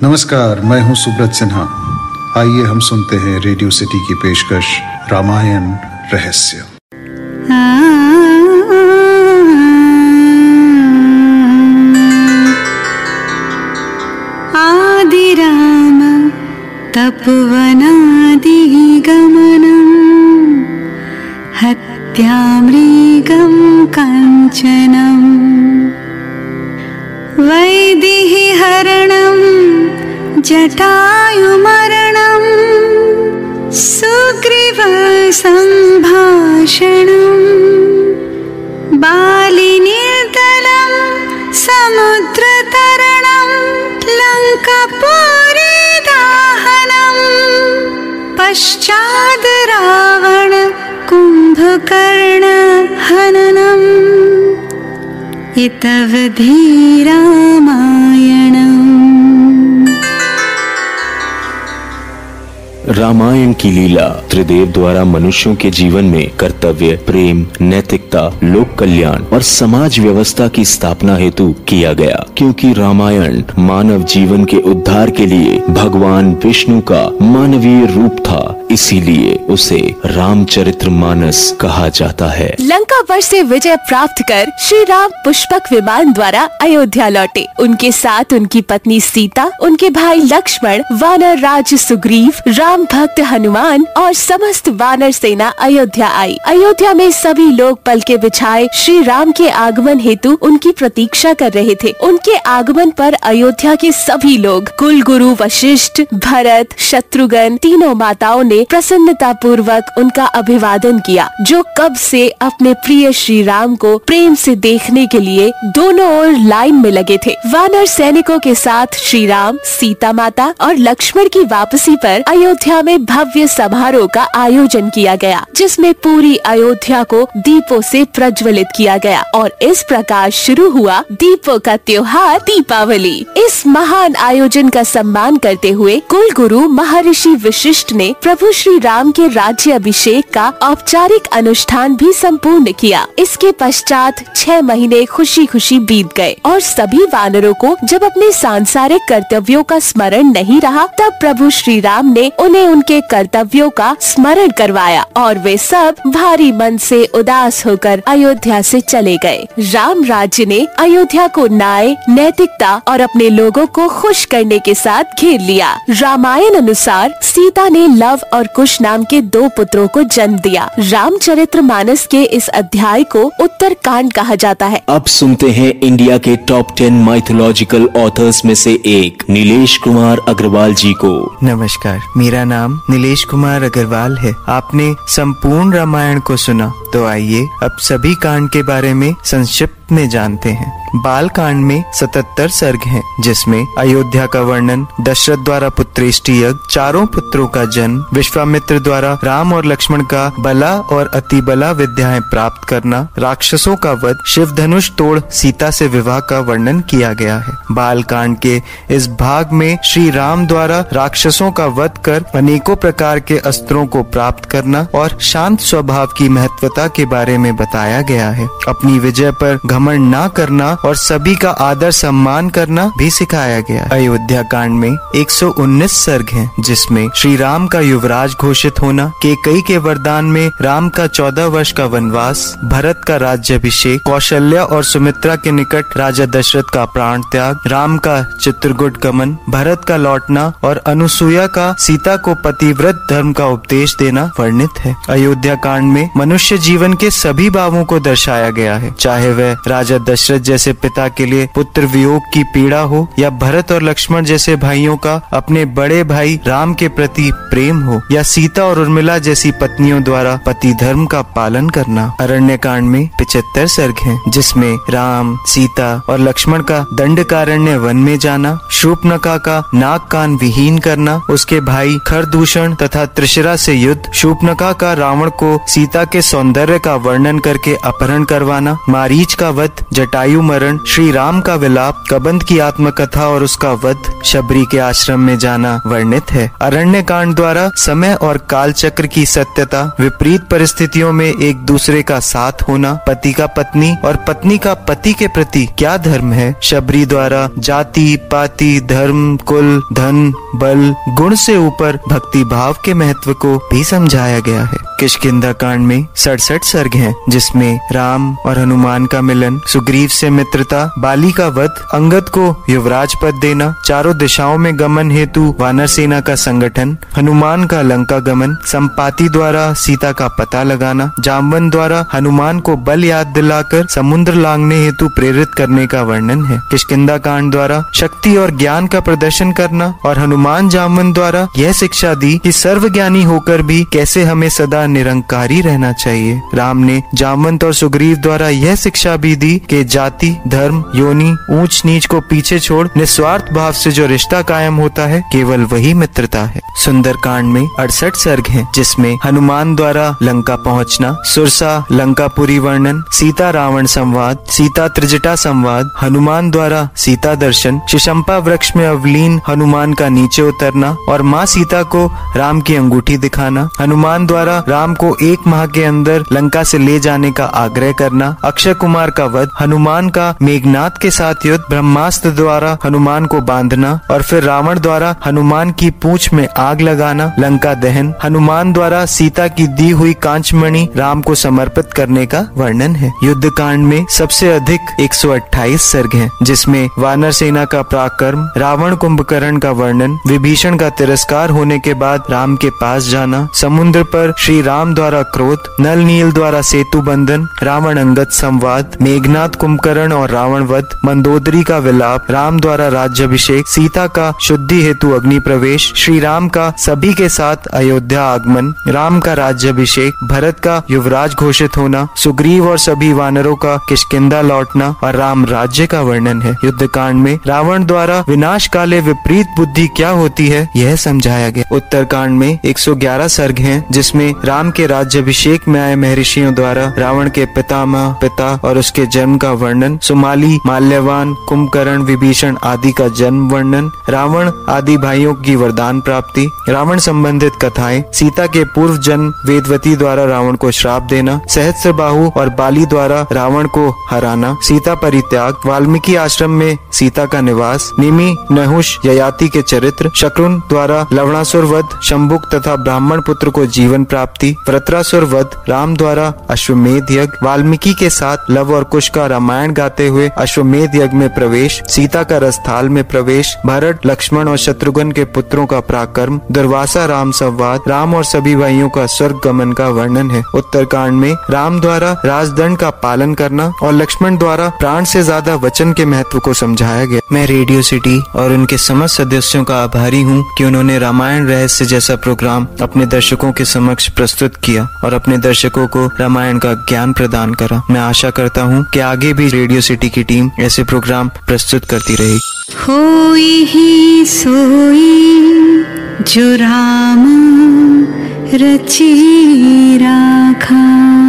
नमस्कार, मैं हूँ सुब्रत सिन्हा। आइए हम सुनते हैं रेडियो सिटी की पेशकश, रामायण रहस्य। आदिराम तपोवनादिगमनम् हत्यामृगं काञ्चनम् जटायुमरणं सुग्रीवसम्भाषणम् बालिनिर्दलं समुद्रतरणं लङ्कपुरीदाहनम् पश्चाद् रावण कुम्भकर्णहननम् इतवधि रामायणम् रामायण की लीला त्रिदेव द्वारा मनुष्यों के जीवन में कर्तव्य, प्रेम, नैतिकता, लोक कल्याण और समाज व्यवस्था की स्थापना हेतु किया गया। क्योंकि रामायण मानव जीवन के उद्धार के लिए भगवान विष्णु का मानवीय रूप था इसीलिए उसे रामचरित्र मानस कहा जाता है। लंका पर से विजय प्राप्त कर श्री राम पुष्पक विमान द्वारा अयोध्या लौटे। उनके साथ उनकी पत्नी सीता, उनके भाई लक्ष्मण, वानर राज सुग्रीव, राम भक्त हनुमान और समस्त वानर सेना अयोध्या आई। अयोध्या में सभी लोग पल के बिछाए श्री राम के आगमन हेतु उनकी प्रतीक्षा कर रहे थे। उनके आगमन पर अयोध्या के सभी लोग कुल गुरु वशिष्ठ, भरत, शत्रुघ्न, तीनों माताओं ने प्रसन्नता पूर्वक उनका अभिवादन किया, जो कब से अपने प्रिय श्री राम को प्रेम से देखने के लिए दोनों ओर लाइन में लगे थे। वानर सैनिकों के साथ श्री राम, सीता माता और लक्ष्मण की वापसी पर अयोध्या में भव्य समारोह का आयोजन किया गया, जिसमें पूरी अयोध्या को दीपों से प्रज्वलित किया गया और इस प्रकार शुरू हुआ दीपों का त्योहार दीपावली। इस महान आयोजन का सम्मान करते हुए कुल गुरु महर्षि विशिष्ट ने प्रभु श्री राम के राज्य अभिषेक का औपचारिक अनुष्ठान भी संपूर्ण किया। इसके पश्चात छह महीने खुशी खुशी बीत गए और सभी वानरों को जब अपने सांसारिक कर्तव्यों का स्मरण नहीं रहा, तब प्रभु श्री राम ने उन्हें उनके कर्तव्यों का स्मरण करवाया और वे सब भारी मन से उदास होकर अयोध्या से चले गए। राम राज्य ने अयोध्या को न्याय, नैतिकता और अपने लोगों को खुश करने के साथ घेर लिया। रामायण अनुसार सीता ने लव और कुश नाम के दो पुत्रों को जन्म दिया। रामचरित्र मानस के इस अध्याय को उत्तर कांड कहा जाता है। अब सुनते हैं इंडिया के टॉप टेन माइथोलॉजिकल ऑथर्स में से एक नीलेश कुमार अग्रवाल जी को। नमस्कार मेरा नाम नीलेश कुमार अग्रवाल है। आपने संपूर्ण रामायण को सुना तो आइए अब सभी कांड के बारे में संक्षिप्त में जानते हैं? बाल कांड में 77 सर्ग हैं, जिसमें अयोध्या का वर्णन दशरथ द्वारा पुत्रेष्टि यज्ञ चारों पुत्रों का जन्म विश्वामित्र द्वारा राम और लक्ष्मण का बला और अति बला विद्याएँ प्राप्त करना राक्षसों का वध शिव धनुष तोड़ सीता से विवाह का वर्णन किया गया है। बाल कांड के इस भाग में श्री राम द्वारा राक्षसों का वध कर अनेकों प्रकार के अस्त्रों को प्राप्त करना और शांत स्वभाव की महत्वता के बारे में बताया गया है। अपनी विजय पर घमंड न करना और सभी का आदर सम्मान करना भी सिखाया गया। अयोध्या कांड में 119 सर्ग हैं, जिसमें श्री राम का युवराज घोषित होना केकई के वरदान में राम का 14 वर्ष का वनवास भरत का राज्यभिषेक कौशल्या और सुमित्रा के निकट राजा दशरथ का प्राण त्याग राम का चित्रकूट गमन भरत का लौटना और अनुसुईया का सीता को पतिव्रत धर्म का उपदेश देना वर्णित है। अयोध्या कांड में मनुष्य जीवन के सभी भावों को दर्शाया गया है चाहे वह राजा दशरथ जैसे पिता के लिए पुत्र वियोग की पीड़ा हो, या भरत और लक्ष्मण जैसे भाइयों का अपने बड़े भाई राम के प्रति प्रेम हो, या सीता और उर्मिला जैसी पत्नियों द्वारा पति धर्म का पालन करना। अरण्य कांड में पिछहत्तर सर्ग है, जिसमें राम, सीता और लक्ष्मण का दंड कारण्य वन में जाना, शूपनका का नाक कान विहीन करना, उसके भाई खरदूषण तथा त्रिशरा से युद्ध, शूपनका का रावण को सीता के सौंदर्य का वर्णन करके अपहरण करवाना, मारीच का वध, जटायु मरण श्री राम का विलाप, कबंध की आत्मकथा और उसका वध, शबरी के आश्रम में जाना वर्णित है। अरण्य कांड द्वारा समय और काल चक्र की सत्यता, विपरीत परिस्थितियों में एक दूसरे का साथ होना, पति का पत्नी और पत्नी का पति के प्रति क्या धर्म है? शबरी द्वारा जाति, पाति, धर्म, कुल, धन, बल, गुण से ऊपर भक्ति भाव के महत्व को भी समझाया गया है। किशकिंदा कांड में सड़सठ सर्ग हैं, जिसमें राम और हनुमान का मिलन सुग्रीव से मित्रता, बाली का वध, अंगद को युवराज पद देना, चारों दिशाओं में गमन हेतु वानर सेना का संगठन, हनुमान का लंका गमन, संपाति द्वारा सीता का पता लगाना, जामवन द्वारा हनुमान को बल याद दिलाकर समुद्र लांगने हेतु प्रेरित करने का वर्णन है। किशकिंदा कांड द्वारा शक्ति और ज्ञान का प्रदर्शन करना और हनुमान जामवन द्वारा यह शिक्षा दी कि सर्वज्ञानी होकर भी कैसे हमें सदा निरंकारी रहना चाहिए। राम ने जामवंत और सुग्रीव द्वारा यह शिक्षा भी दी कि जाति, धर्म, योनि, ऊंच नीच को पीछे छोड़ निस्वार्थ भाव से जो रिश्ता कायम होता है, केवल वही मित्रता है। सुंदर कांड में अड़सठ सर्ग हैं, जिसमें हनुमान द्वारा लंका पहुँचना, सुरसा, लंकापुरी वर्णन, सीता रावण संवाद, सीता त्रिजटा संवाद, हनुमान द्वारा सीता दर्शन शिशंपा वृक्ष में अवलीन हनुमान का नीचे उतरना और माँ सीता को राम की अंगूठी दिखाना, हनुमान द्वारा राम को एक माह के अंदर लंका से ले जाने का आग्रह करना, अक्षय कुमार का वध हनुमान का मेघनाथ के साथ युद्ध ब्रह्मास्त्र द्वारा हनुमान को बांधना और फिर रावण द्वारा हनुमान की पूछ में आग लगाना लंका दहन हनुमान द्वारा सीता की दी हुई कांचमणि राम को समर्पित करने का वर्णन है। युद्ध कांड में सबसे अधिक 128 सर्ग हैं, जिसमें वानर सेना का पराक्रम रावण कुंभकर्ण का वर्णन विभीषण का तिरस्कार होने के बाद राम के पास जाना समुद्र पर श्री राम द्वारा क्रोध नल नील द्वारा सेतु बंधन रावण अंगत संवाद मेघनाथ कुंभकर्ण और रावण वध मंदोदरी का विलाप, राम द्वारा राज्यभिषेक, सीता का शुद्धि हेतु अग्नि प्रवेश, श्री राम का सभी के साथ अयोध्या आगमन, राम का राज्यभिषेक, भरत का युवराज घोषित होना, सुग्रीव और सभी वानरों का किशकिंदा लौटना और राम राज्य का वर्णन है। युद्ध कांड में रावण द्वारा विनाश काले विपरीत बुद्धि क्या होती है, यह समझाया गया। उत्तर कांड में 111 सर्ग हैं, जिसमें राम के राज्यभिषेक में आए महर्षियों द्वारा रावण के पितामह, पिता और उसके जन्म का वर्णन, सुमाली, माल्यवान, कुंभकर्ण, विभीषण आदि का जन्म वर्णन, रावण आदि भाइयों की वरदान प्राप्ति, रावण संबंधित कथाएँ, सीता के पूर्व जन्म, वेदवती द्वारा रावण को श्राप देना, सहस्त्र बाहु और बाली द्वारा रावण को हराना, सीता परित्याग, वाल्मीकि आश्रम में सीता का निवास, निमी, नहुष, ययाति के चरित्र शक्रुन द्वारा लवणासुर वध शंभुक तथा ब्राह्मण पुत्र को जीवन प्राप्ति व्रत्रासुर वध राम द्वारा अश्वमेध यज्ञ, वाल्मीकि के साथ लव और कुश का रामायण गाते हुए अश्वमेध यज्ञ में प्रवेश, सीता का रस्थाल में प्रवेश, भरत, लक्ष्मण और शत्रुघ्न के पुत्रों का पराक्रम, दुर्वासा, राम संवाद, राम और सभी भाइयों का स्वर्ग गमन का वर्णन है। उत्तरकांड में राम द्वारा राजदंड का पालन करना और लक्ष्मण द्वारा प्राण से ज़्यादा वचन के महत्व को समझाया गया। मैं रेडियो सिटी और उनके समस्त सदस्यों का आभारी हूँ कि उन्होंने रामायण रहस्य जैसा प्रोग्राम अपने दर्शकों के समक्ष प्रस्तुत किया और अपने दर्शकों को रामायण का ज्ञान प्रदान करा। मैं आशा करता हूँ कि आगे भी रेडियो सिटी की टीम ऐसे प्रोग्राम प्रस्तुत करती रहेगी होई ही सोई जो राम रची राखा।